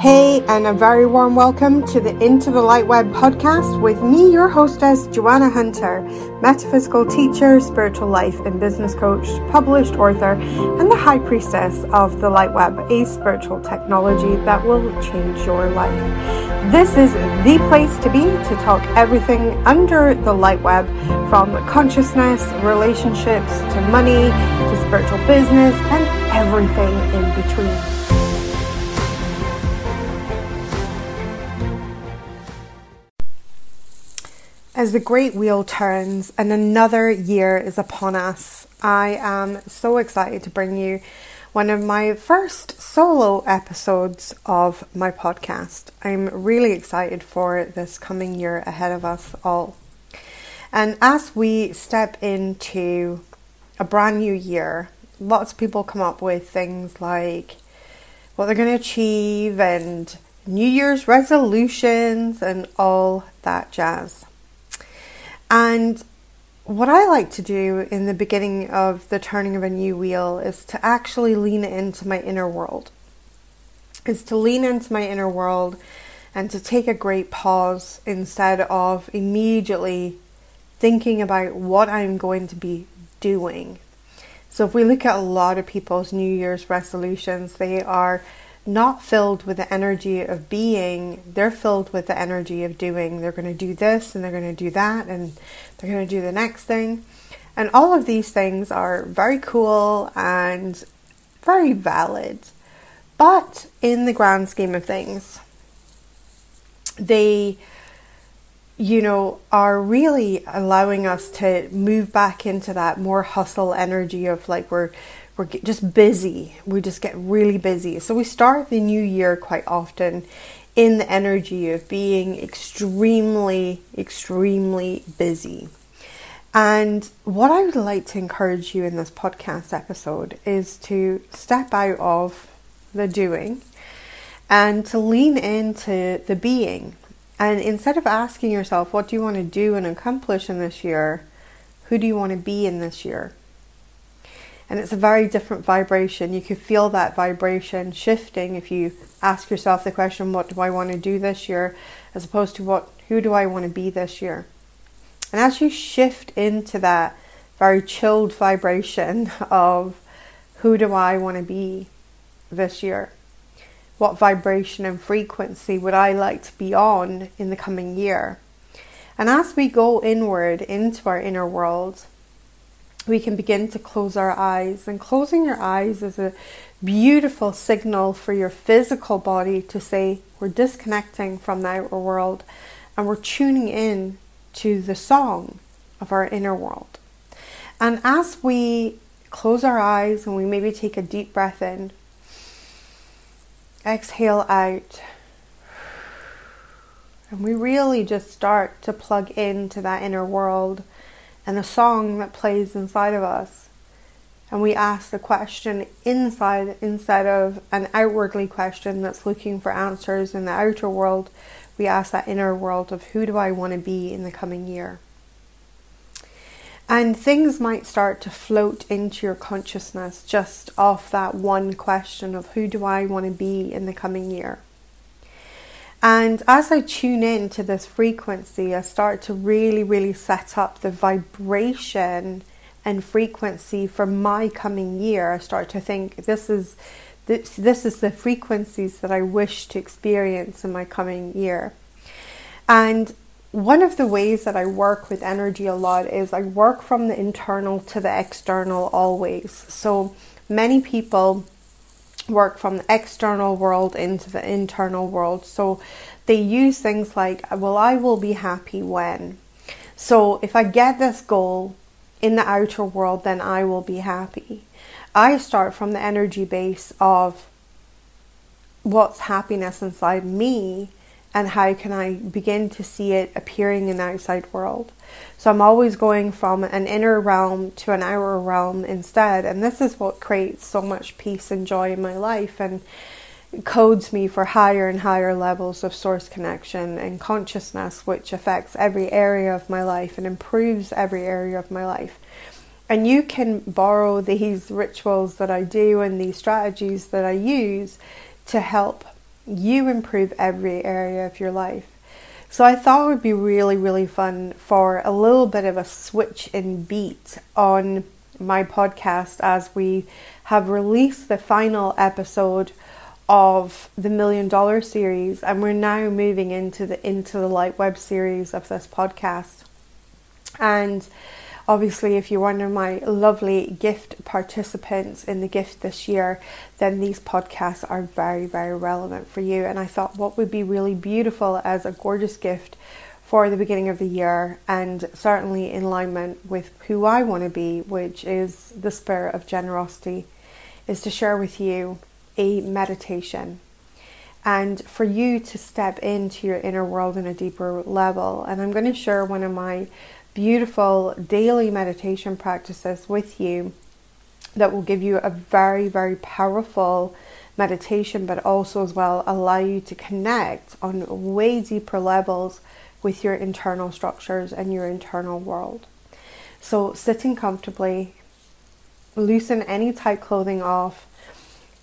Hey, and a very warm welcome to the Into the Light Web podcast with me, your hostess, Joanna Hunter, metaphysical teacher, spiritual life and business coach, published author, and the high priestess of the Light Web, a spiritual technology that will change your life. This is the place to be to talk everything under the light web from consciousness, relationships to money to spiritual business and everything in between. As the great wheel turns and another year is upon us, I am so excited to bring you one of my first solo episodes of my podcast. I'm really excited for this coming year ahead of us all. And as we step into a brand new year, lots of people come up with things like what they're going to achieve and New Year's resolutions and all that jazz. And what I like to do in the beginning of the turning of a new wheel is to actually lean into my inner world. Is to lean into my inner world and to take a great pause instead of immediately thinking about what I'm going to be doing. So, if we look at a lot of people's New Year's resolutions, they are not filled with the energy of being, they're filled with the energy of doing. They're going to do this and they're going to do that and they're going to do the next thing. And all of these things are very cool and very valid. But in the grand scheme of things, they, you know, are really allowing us to move back into that more hustle energy of like we're we're just busy. We just get really busy. So we start the new year quite often in the energy of being extremely, extremely busy. And what I would like to encourage you in this podcast episode is to step out of the doing and to lean into the being. And instead of asking yourself, what do you want to do and accomplish in this year? Who do you want to be in this year? And it's a very different vibration. You can feel that vibration shifting if you ask yourself the question, what do I want to do this year, as opposed to what who do I want to be this year? And as you shift into that very chilled vibration of who do I want to be this year? What vibration and frequency would I like to be on in the coming year? And as we go inward into our inner world, we can begin to close our eyes. And closing your eyes is a beautiful signal for your physical body to say we're disconnecting from the outer world and we're tuning in to the song of our inner world. And as we close our eyes and we maybe take a deep breath in, exhale out, and we really just start to plug into that inner world and a song that plays inside of us. And we ask the question inside instead of an outwardly question that's looking for answers in the outer world. We ask that inner world of who do I want to be in the coming year? And things might start to float into your consciousness just off that one question of who do I want to be in the coming year? And as I tune in to this frequency, I start to really, really set up the vibration and frequency for my coming year. I start to think this is this, this is the frequencies that I wish to experience in my coming year. And one of the ways that I work with energy a lot is I work from the internal to the external always. So many people work from the external world into the internal world. So they use things like, well, I will be happy when. So if I get this goal in the outer world, then I will be happy. I start from the energy base of what's happiness inside me and how can I begin to see it appearing in the outside world. So I'm always going from an inner realm to an outer realm instead, and this is what creates so much peace and joy in my life and codes me for higher and higher levels of source connection and consciousness, which affects every area of my life and improves every area of my life. And you can borrow these rituals that I do and these strategies that I use to help you improve every area of your life. So I thought it would be really, really fun for a little bit of a switch in beat on my podcast as we have released the final episode of the Million Dollar series, and we're now moving into the into the light web series of this podcast. And obviously, if you're one of my lovely gift participants in the gift this year, then these podcasts are very, very relevant for you. And I thought what would be really beautiful as a gorgeous gift for the beginning of the year, and certainly in alignment with who I want to be, which is the spirit of generosity, is to share with you a meditation and for you to step into your inner world in a deeper level. And I'm going to share one of my beautiful daily meditation practices with you that will give you a very, very powerful meditation, but also as well allow you to connect on way deeper levels with your internal structures and your internal world. So, sitting comfortably, loosen any tight clothing off,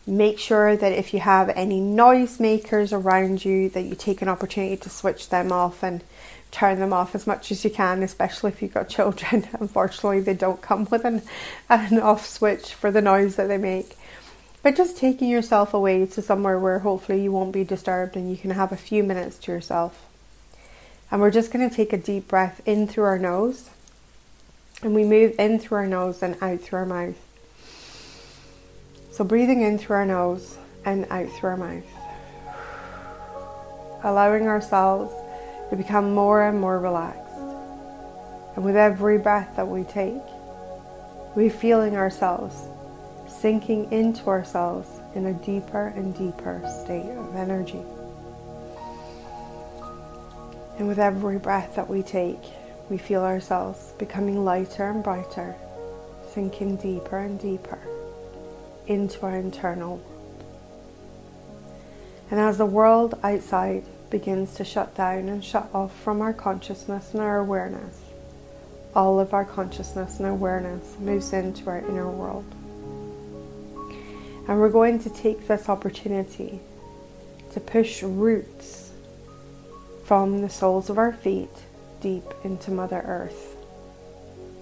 Make sure that if you have any noise makers around you that you take an opportunity to switch them off and turn them off as much as you can, especially if you've got children. Unfortunately, they don't come with an, an off switch for the noise that they make. But just taking yourself away to somewhere where hopefully you won't be disturbed and you can have a few minutes to yourself. And we're just going to take a deep breath in through our nose. And we move in through our nose and out through our mouth. So, breathing in through our nose and out through our mouth. Allowing ourselves to become more and more relaxed. And with every breath that we take, we're feeling ourselves sinking into ourselves in a deeper and deeper state of energy. And with every breath that we take, we feel ourselves becoming lighter and brighter, sinking deeper and deeper into our internal world. And as the world outside begins to shut down and shut off from our consciousness and our awareness, all of our consciousness and awareness moves into our inner world. And we're going to take this opportunity to push roots from the soles of our feet deep into Mother Earth.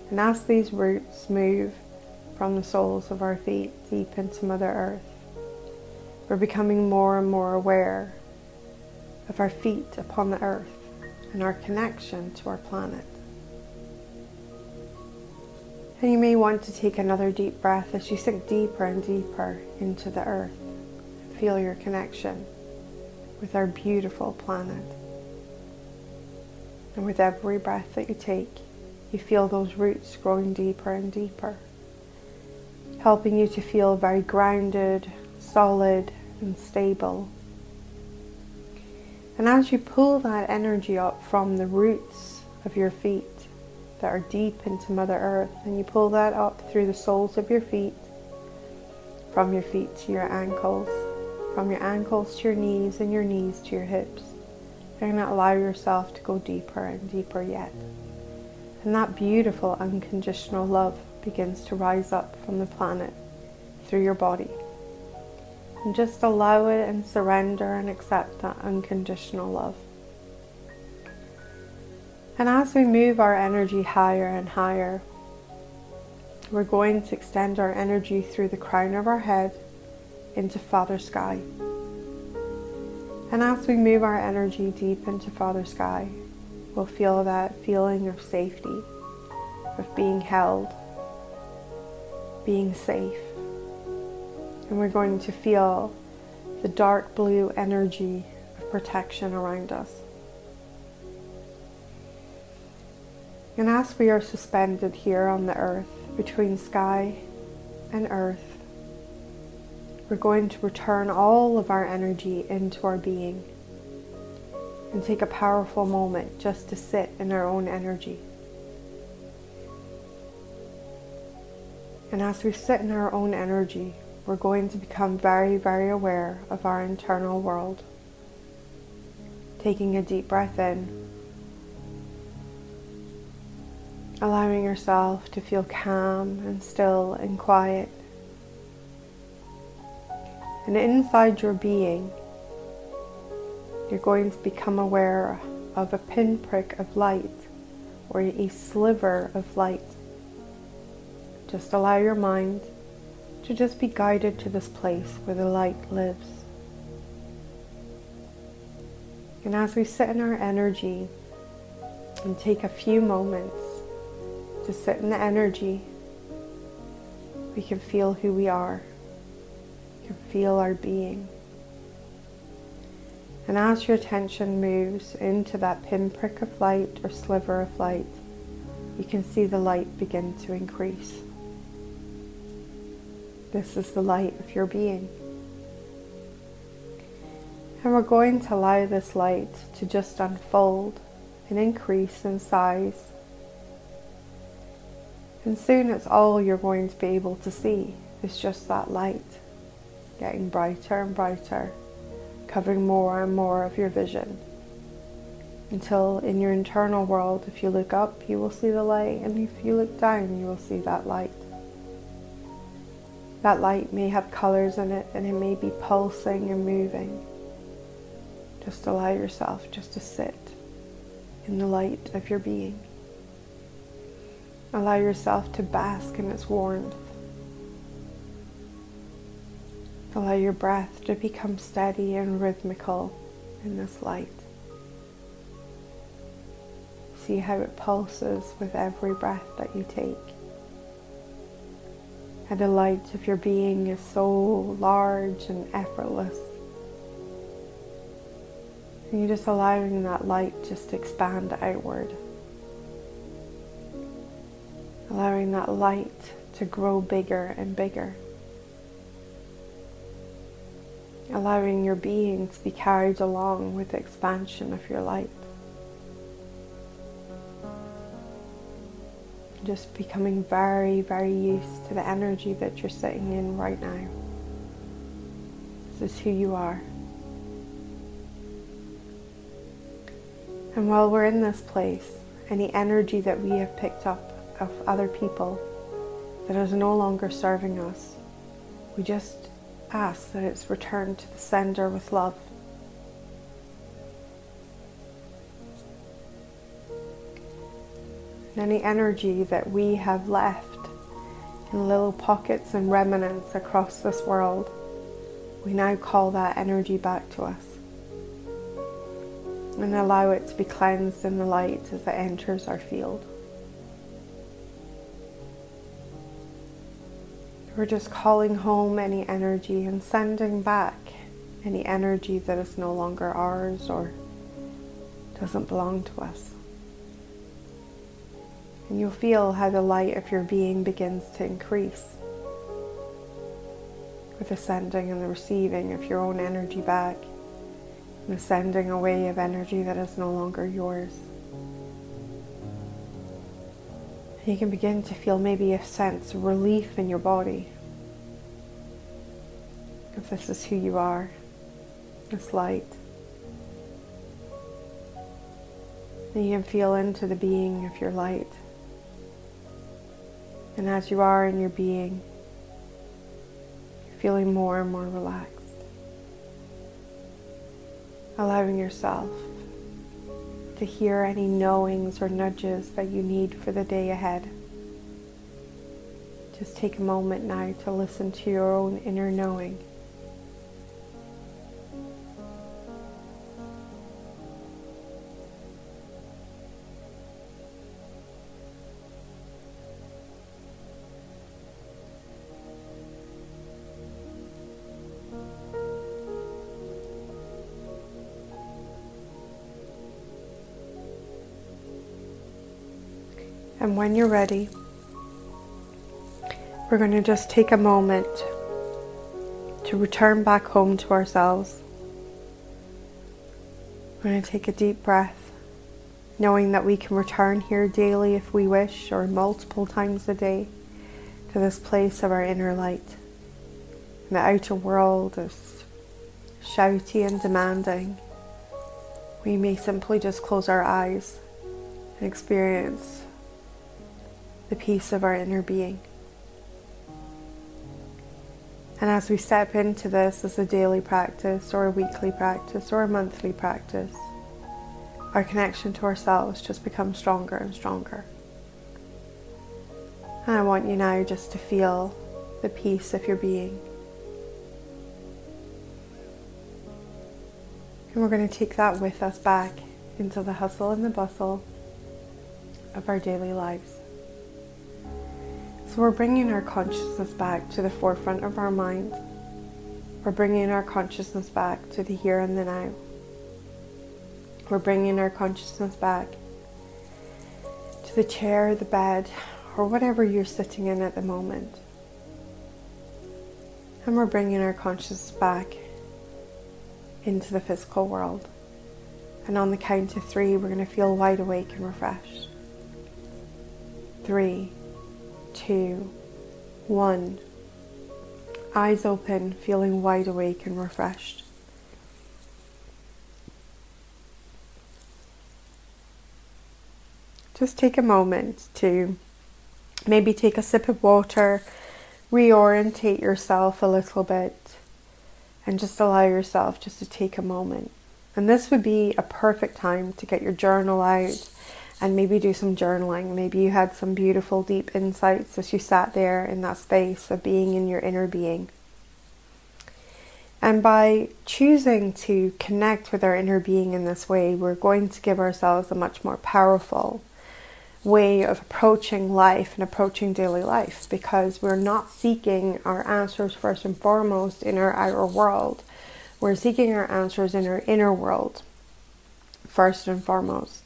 And as these roots move from the soles of our feet deep into Mother Earth. We're becoming more and more aware of our feet upon the earth and our connection to our planet. And you may want to take another deep breath as you sink deeper and deeper into the earth. Feel your connection with our beautiful planet. And with every breath that you take, you feel those roots growing deeper and deeper helping you to feel very grounded, solid, and stable. And as you pull that energy up from the roots of your feet that are deep into Mother Earth, and you pull that up through the soles of your feet, from your feet to your ankles, from your ankles to your knees, and your knees to your hips, you're going to allow yourself to go deeper and deeper yet. And that beautiful unconditional love begins to rise up from the planet through your body. And just allow it and surrender and accept that unconditional love. And as we move our energy higher and higher, we're going to extend our energy through the crown of our head into Father Sky. And as we move our energy deep into Father Sky, we'll feel that feeling of safety, of being held, being safe. And we're going to feel the dark blue energy of protection around us. And as we are suspended here on the earth, between sky and earth, we're going to return all of our energy into our being and take a powerful moment just to sit in our own energy. And as we sit in our own energy, we're going to become very, very aware of our internal world. Taking a deep breath in, allowing yourself to feel calm and still and quiet. And inside your being, you're going to become aware of a pinprick of light or a sliver of light. Just allow your mind to just be guided to this place where the light lives. And as we sit in our energy and take a few moments to sit in the energy, we can feel who we are, we can feel our being. And as your attention moves into that pinprick of light or sliver of light, you can see the light begin to increase. This is the light of your being. And we're going to allow this light to just unfold and increase in size. And soon it's all you're going to be able to see. It's just that light getting brighter and brighter covering more and more of your vision. Until in your internal world, if you look up, you will see the light, and if you look down, you will see that light. That light may have colors in it and it may be pulsing and moving. Just allow yourself just to sit in the light of your being. Allow yourself to bask in its warmth. Allow your breath to become steady and rhythmical in this light. See how it pulses with every breath that you take. And the light of your being is so large and effortless. And you're just allowing that light just to expand outward. Allowing that light to grow bigger and bigger. allowing your being to be carried along with the expansion of your light. Just becoming very, very used to the energy that you're sitting in right now. This is who you are. And while we're in this place, any energy that we have picked up of other people that is no longer serving us, we just ask that it's returned to the sender with love. And any energy that we have left in little pockets and remnants across this world, we now call that energy back to us and allow it to be cleansed in the light as it enters our field. We're just calling home any energy and sending back any energy that is no longer ours or doesn't belong to us. And you'll feel how the light of your being begins to increase with the sending and the receiving of your own energy back and the sending away of energy that is no longer yours. You can begin to feel maybe a sense of relief in your body. If this is who you are, this light. And you can feel into the being of your light. And as you are in your being, you're feeling more and more relaxed. Allowing yourself to hear any knowings or nudges that you need for the day ahead. Just take a moment now to listen to your own inner knowing. And when you're ready, we're going to just take a moment to return back home to ourselves. We're going to take a deep breath, knowing that we can return here daily if we wish, or multiple times a day, to this place of our inner light. And the outer world is shouty and demanding. We may simply just close our eyes and experience the peace of our inner being. And as we step into this as a daily practice, or a weekly practice, or a monthly practice, our connection to ourselves just becomes stronger and stronger. And I want you now just to feel the peace of your being. And we're going to take that with us back into the hustle and the bustle of our daily lives. So we're bringing our consciousness back to the forefront of our mind. We're bringing our consciousness back to the here and the now. We're bringing our consciousness back to the chair, the bed, or whatever you're sitting in at the moment. And we're bringing our consciousness back into the physical world. And on the count of three, we're going to feel wide awake and refreshed. Three two, one. Eyes open, feeling wide awake and refreshed. Just take a moment to maybe take a sip of water, reorientate yourself a little bit, and just allow yourself just to take a moment. And this would be a perfect time to get your journal out and maybe do some journaling. Maybe you had some beautiful, deep insights as you sat there in that space of being in your inner being. And by choosing to connect with our inner being in this way, we're going to give ourselves a much more powerful way of approaching life and approaching daily life because we're not seeking our answers first and foremost in our outer world. We're seeking our answers in our inner world first and foremost.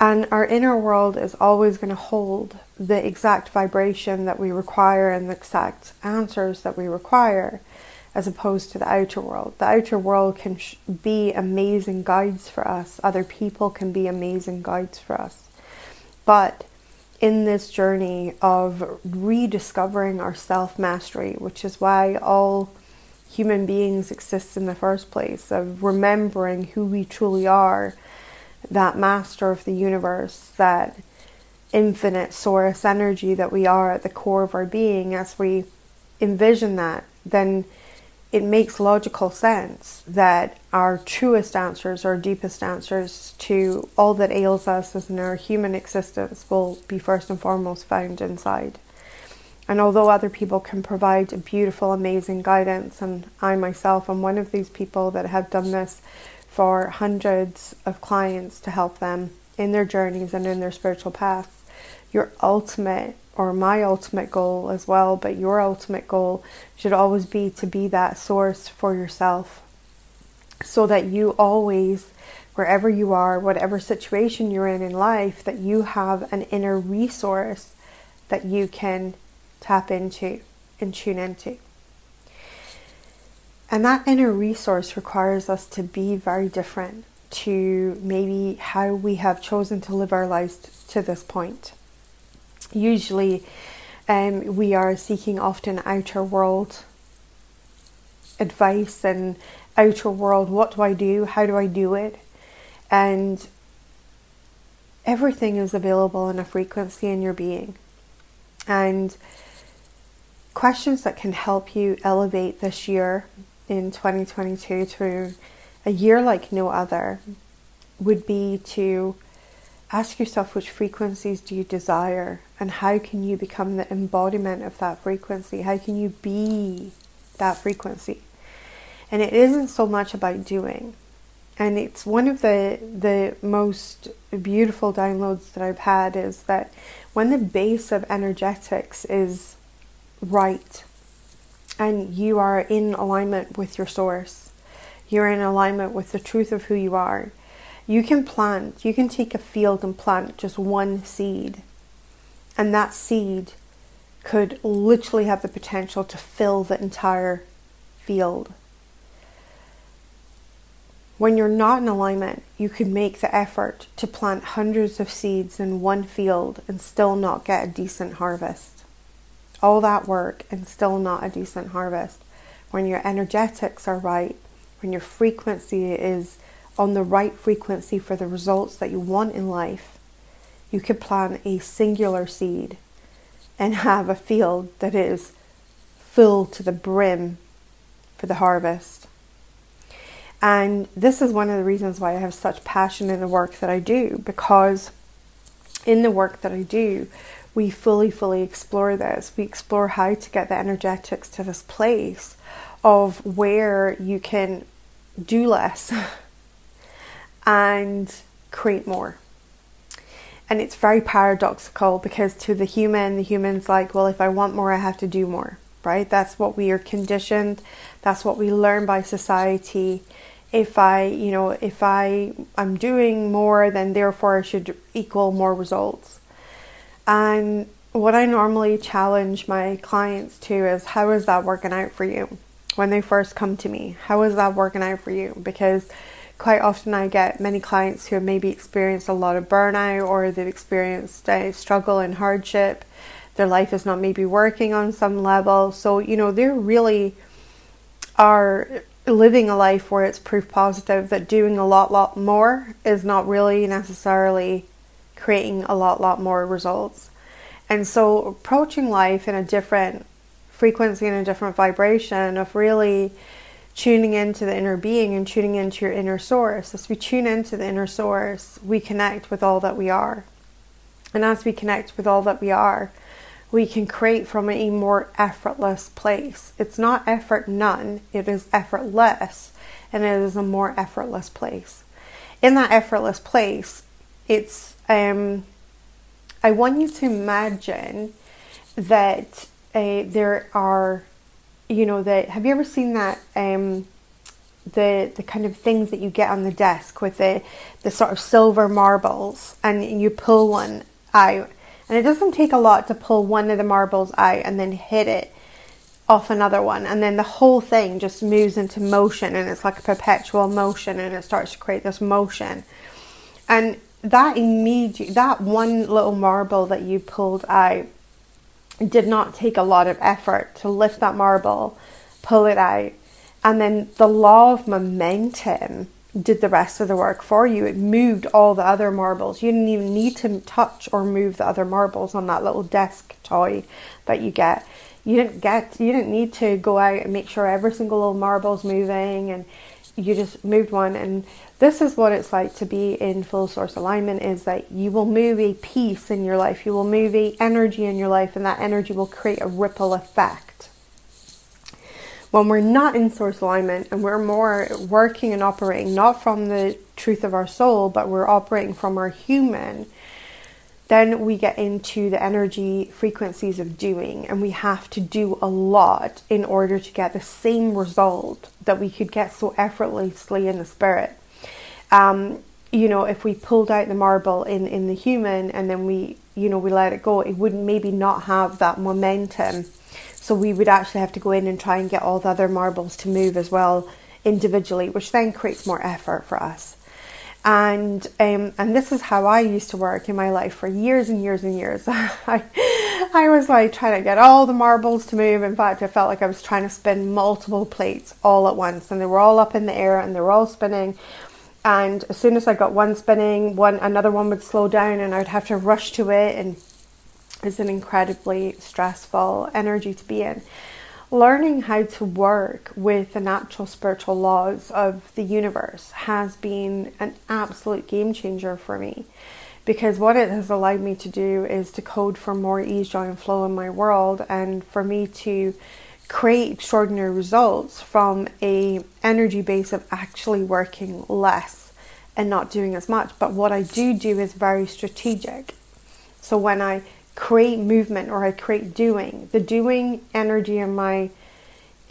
And our inner world is always going to hold the exact vibration that we require and the exact answers that we require, as opposed to the outer world. The outer world can sh- be amazing guides for us, other people can be amazing guides for us. But in this journey of rediscovering our self mastery, which is why all human beings exist in the first place, of remembering who we truly are that master of the universe, that infinite source energy that we are at the core of our being, as we envision that, then it makes logical sense that our truest answers, our deepest answers to all that ails us as in our human existence will be first and foremost found inside. And although other people can provide beautiful, amazing guidance, and I myself am one of these people that have done this for hundreds of clients to help them in their journeys and in their spiritual paths. Your ultimate, or my ultimate goal as well, but your ultimate goal should always be to be that source for yourself so that you always, wherever you are, whatever situation you're in in life, that you have an inner resource that you can tap into and tune into. And that inner resource requires us to be very different to maybe how we have chosen to live our lives to this point. Usually, um, we are seeking often outer world advice and outer world what do I do? How do I do it? And everything is available in a frequency in your being. And questions that can help you elevate this year in 2022 to a year like no other would be to ask yourself which frequencies do you desire and how can you become the embodiment of that frequency? How can you be that frequency? And it isn't so much about doing. And it's one of the the most beautiful downloads that I've had is that when the base of energetics is right and you are in alignment with your source. You're in alignment with the truth of who you are. You can plant, you can take a field and plant just one seed, and that seed could literally have the potential to fill the entire field. When you're not in alignment, you could make the effort to plant hundreds of seeds in one field and still not get a decent harvest all that work and still not a decent harvest. When your energetics are right, when your frequency is on the right frequency for the results that you want in life, you could plant a singular seed and have a field that is full to the brim for the harvest. And this is one of the reasons why I have such passion in the work that I do, because in the work that I do, we fully, fully explore this. We explore how to get the energetics to this place of where you can do less and create more. And it's very paradoxical because to the human, the human's like, well, if I want more, I have to do more, right? That's what we are conditioned. That's what we learn by society. If I, you know, if I I'm doing more, then therefore I should equal more results. And what I normally challenge my clients to is how is that working out for you when they first come to me? How is that working out for you? Because quite often I get many clients who have maybe experienced a lot of burnout or they've experienced a struggle and hardship. Their life is not maybe working on some level. So, you know, they really are living a life where it's proof positive that doing a lot, lot more is not really necessarily creating a lot, lot more results. And so, approaching life in a different frequency and a different vibration of really tuning into the inner being and tuning into your inner source. As we tune into the inner source, we connect with all that we are. And as we connect with all that we are, we can create from a more effortless place. It's not effort none, it is effortless, and it is a more effortless place. In that effortless place, it's um, I want you to imagine that uh, there are you know that have you ever seen that um, the the kind of things that you get on the desk with the the sort of silver marbles and you pull one out and it doesn't take a lot to pull one of the marbles out and then hit it off another one. And then the whole thing just moves into motion and it's like a perpetual motion and it starts to create this motion. And that immediate that one little marble that you pulled out did not take a lot of effort to lift that marble, pull it out, and then the law of momentum did the rest of the work for you. It moved all the other marbles. You didn't even need to touch or move the other marbles on that little desk toy that you get. You didn't get you didn't need to go out and make sure every single little marble's moving and you just moved one and this is what it's like to be in full source alignment is that you will move a piece in your life you will move a energy in your life and that energy will create a ripple effect when we're not in source alignment and we're more working and operating not from the truth of our soul but we're operating from our human then we get into the energy frequencies of doing, and we have to do a lot in order to get the same result that we could get so effortlessly in the spirit. Um, you know, if we pulled out the marble in, in the human and then we, you know, we let it go, it would maybe not have that momentum. So we would actually have to go in and try and get all the other marbles to move as well individually, which then creates more effort for us and um, and this is how I used to work in my life for years and years and years. I I was like trying to get all the marbles to move. In fact, I felt like I was trying to spin multiple plates all at once, and they were all up in the air and they were all spinning. And as soon as I got one spinning, one another one would slow down, and I'd have to rush to it, and it's an incredibly stressful energy to be in learning how to work with the natural spiritual laws of the universe has been an absolute game changer for me because what it has allowed me to do is to code for more ease, joy, and flow in my world, and for me to create extraordinary results from a energy base of actually working less and not doing as much. But what I do do is very strategic. So when I create movement or I create doing. The doing energy in my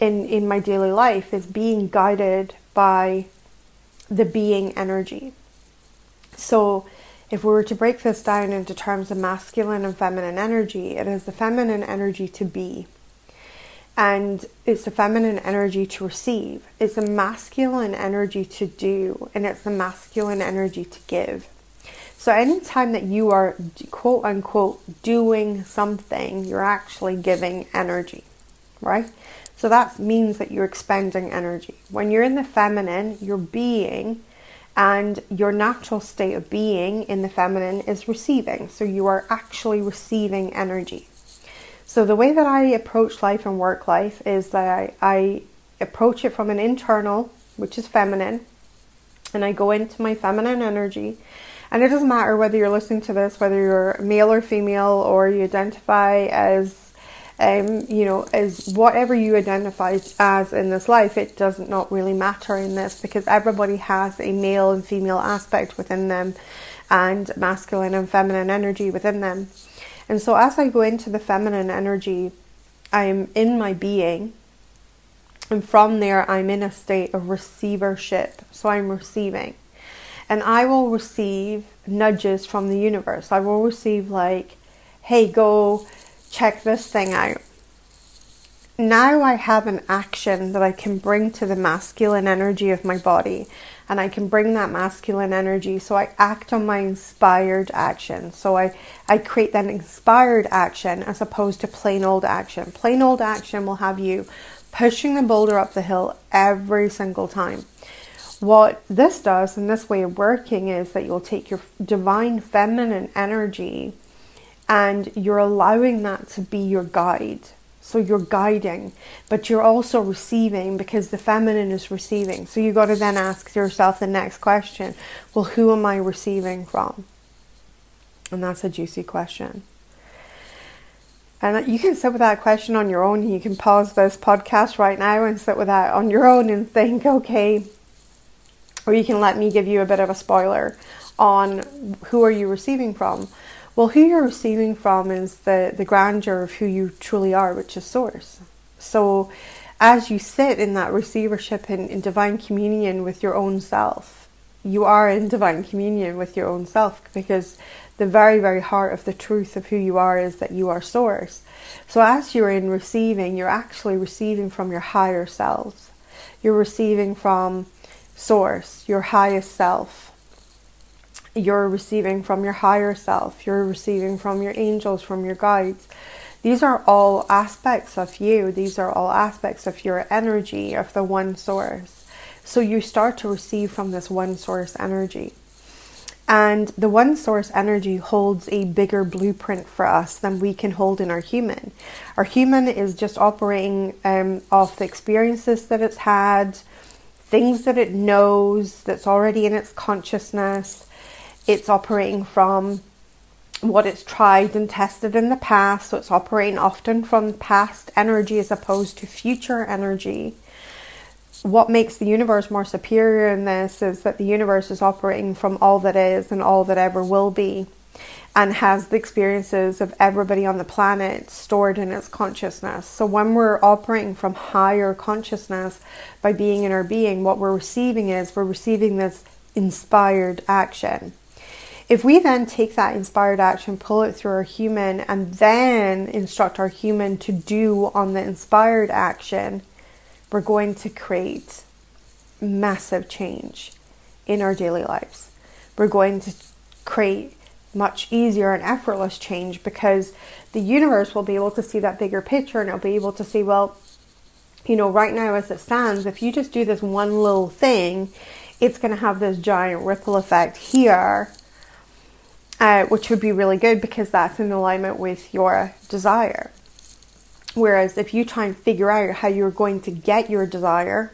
in in my daily life is being guided by the being energy. So if we were to break this down into terms of masculine and feminine energy, it is the feminine energy to be. And it's the feminine energy to receive. It's the masculine energy to do. And it's the masculine energy to give. So, anytime that you are quote unquote doing something, you're actually giving energy, right? So, that means that you're expending energy. When you're in the feminine, you're being, and your natural state of being in the feminine is receiving. So, you are actually receiving energy. So, the way that I approach life and work life is that I, I approach it from an internal, which is feminine, and I go into my feminine energy. And it doesn't matter whether you're listening to this, whether you're male or female, or you identify as, um, you know, as whatever you identify as in this life. It doesn't not really matter in this because everybody has a male and female aspect within them, and masculine and feminine energy within them. And so as I go into the feminine energy, I'm in my being. And from there, I'm in a state of receivership. So I'm receiving. And I will receive nudges from the universe. I will receive, like, hey, go check this thing out. Now I have an action that I can bring to the masculine energy of my body and I can bring that masculine energy. So I act on my inspired action. So I, I create that inspired action as opposed to plain old action. Plain old action will have you pushing the boulder up the hill every single time. What this does and this way of working is that you'll take your divine feminine energy and you're allowing that to be your guide so you're guiding, but you're also receiving because the feminine is receiving. So you got to then ask yourself the next question well, who am I receiving from? And that's a juicy question. And you can sit with that question on your own. You can pause this podcast right now and sit with that on your own and think, okay, or you can let me give you a bit of a spoiler on who are you receiving from. Well, who you're receiving from is the, the grandeur of who you truly are, which is Source. So, as you sit in that receivership in, in divine communion with your own self, you are in divine communion with your own self because the very, very heart of the truth of who you are is that you are Source. So, as you're in receiving, you're actually receiving from your higher selves. You're receiving from Source, your highest self you're receiving from your higher self, you're receiving from your angels, from your guides. These are all aspects of you, these are all aspects of your energy, of the one source. So you start to receive from this one source energy. And the one source energy holds a bigger blueprint for us than we can hold in our human. Our human is just operating um, off the experiences that it's had, things that it knows, that's already in its consciousness it's operating from what it's tried and tested in the past. So it's operating often from past energy as opposed to future energy. What makes the universe more superior in this is that the universe is operating from all that is and all that ever will be and has the experiences of everybody on the planet stored in its consciousness. So when we're operating from higher consciousness by being in our being, what we're receiving is we're receiving this inspired action. If we then take that inspired action, pull it through our human, and then instruct our human to do on the inspired action, we're going to create massive change in our daily lives. We're going to create much easier and effortless change because the universe will be able to see that bigger picture and it'll be able to see, well, you know, right now as it stands, if you just do this one little thing, it's going to have this giant ripple effect here uh, which would be really good because that's in alignment with your desire. Whereas if you try and figure out how you're going to get your desire,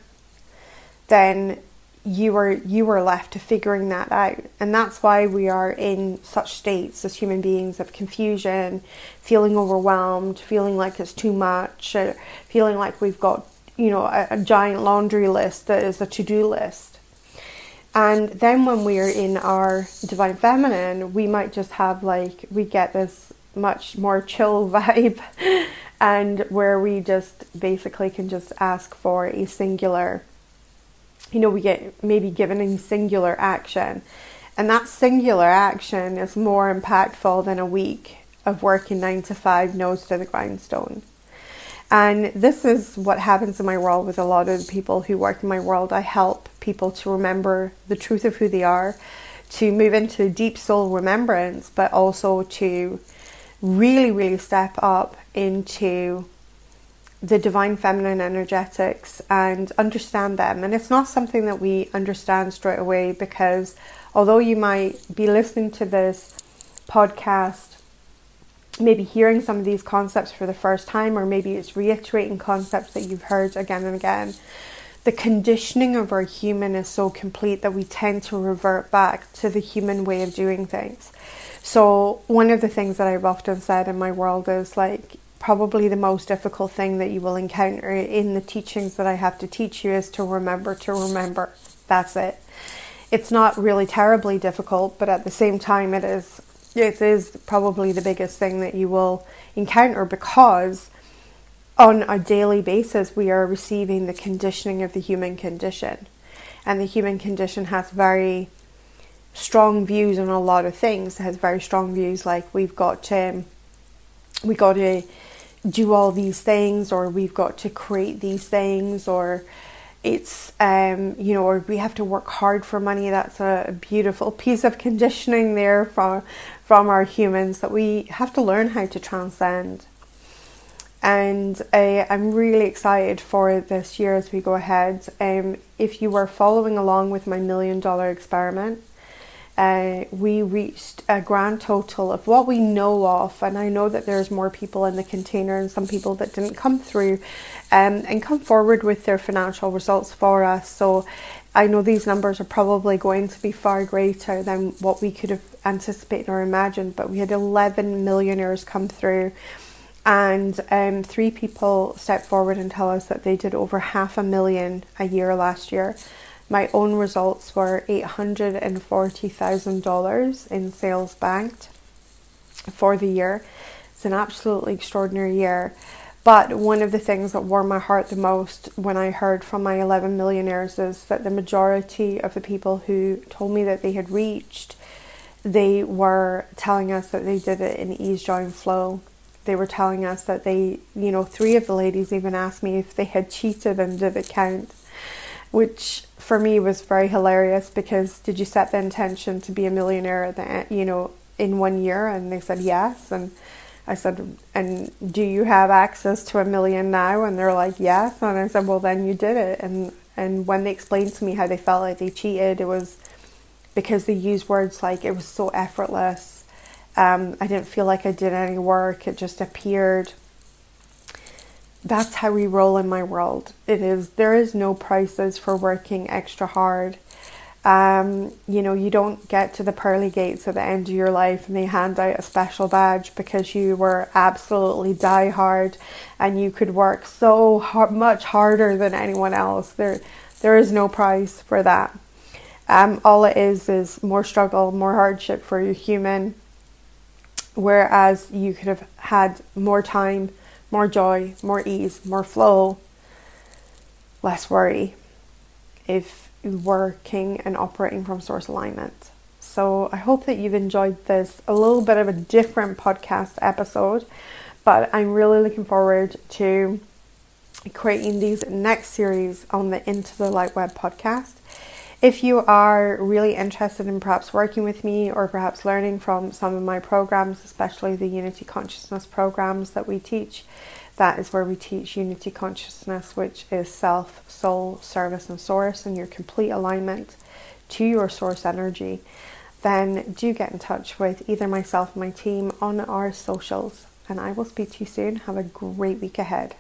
then you are you are left to figuring that out. And that's why we are in such states as human beings of confusion, feeling overwhelmed, feeling like it's too much, uh, feeling like we've got, you know, a, a giant laundry list that is a to-do list and then when we're in our divine feminine, we might just have like, we get this much more chill vibe, and where we just basically can just ask for a singular, you know, we get maybe given a singular action. And that singular action is more impactful than a week of working nine to five, nose to the grindstone. And this is what happens in my world with a lot of the people who work in my world. I help people to remember the truth of who they are, to move into deep soul remembrance, but also to really, really step up into the divine feminine energetics and understand them. And it's not something that we understand straight away because although you might be listening to this podcast maybe hearing some of these concepts for the first time, or maybe it's reiterating concepts that you've heard again and again. The conditioning of our human is so complete that we tend to revert back to the human way of doing things. So, one of the things that I've often said in my world is like, probably the most difficult thing that you will encounter in the teachings that I have to teach you is to remember to remember. That's it. It's not really terribly difficult, but at the same time, it is it is probably the biggest thing that you will encounter because on a daily basis we are receiving the conditioning of the human condition and the human condition has very strong views on a lot of things it has very strong views like we've got to we got to do all these things or we've got to create these things or it's um, you know or we have to work hard for money that's a beautiful piece of conditioning there from from our humans that we have to learn how to transcend and uh, I'm really excited for this year as we go ahead. Um, if you were following along with my million dollar experiment, uh, we reached a grand total of what we know of, and I know that there's more people in the container and some people that didn't come through um, and come forward with their financial results for us. So I know these numbers are probably going to be far greater than what we could have anticipated or imagined, but we had 11 millionaires come through. And um, three people stepped forward and tell us that they did over half a million a year last year. My own results were $840,000 in sales banked for the year. It's an absolutely extraordinary year. But one of the things that warmed my heart the most when I heard from my 11 millionaires is that the majority of the people who told me that they had reached, they were telling us that they did it in ease, joy, and flow. They were telling us that they, you know, three of the ladies even asked me if they had cheated and did it count, which for me was very hilarious because did you set the intention to be a millionaire at the you know in one year? And they said yes. And I said and do you have access to a million now? And they're like yes. And I said well then you did it. And and when they explained to me how they felt like they cheated it was because they used words like it was so effortless. Um, I didn't feel like I did any work. It just appeared that's how we roll in my world. It is there is no prices for working extra hard. Um, you know, you don't get to the pearly gates at the end of your life and they hand out a special badge because you were absolutely die hard and you could work so hard, much harder than anyone else. There, there is no price for that. Um, all it is is more struggle, more hardship for your human. Whereas you could have had more time more joy, more ease, more flow, less worry if you're working and operating from source alignment. So I hope that you've enjoyed this a little bit of a different podcast episode, but I'm really looking forward to creating these next series on the Into the Light Web podcast. If you are really interested in perhaps working with me or perhaps learning from some of my programs, especially the Unity Consciousness programs that we teach, that is where we teach Unity Consciousness, which is self, soul, service, and source, and your complete alignment to your source energy. Then do get in touch with either myself or my team on our socials, and I will speak to you soon. Have a great week ahead.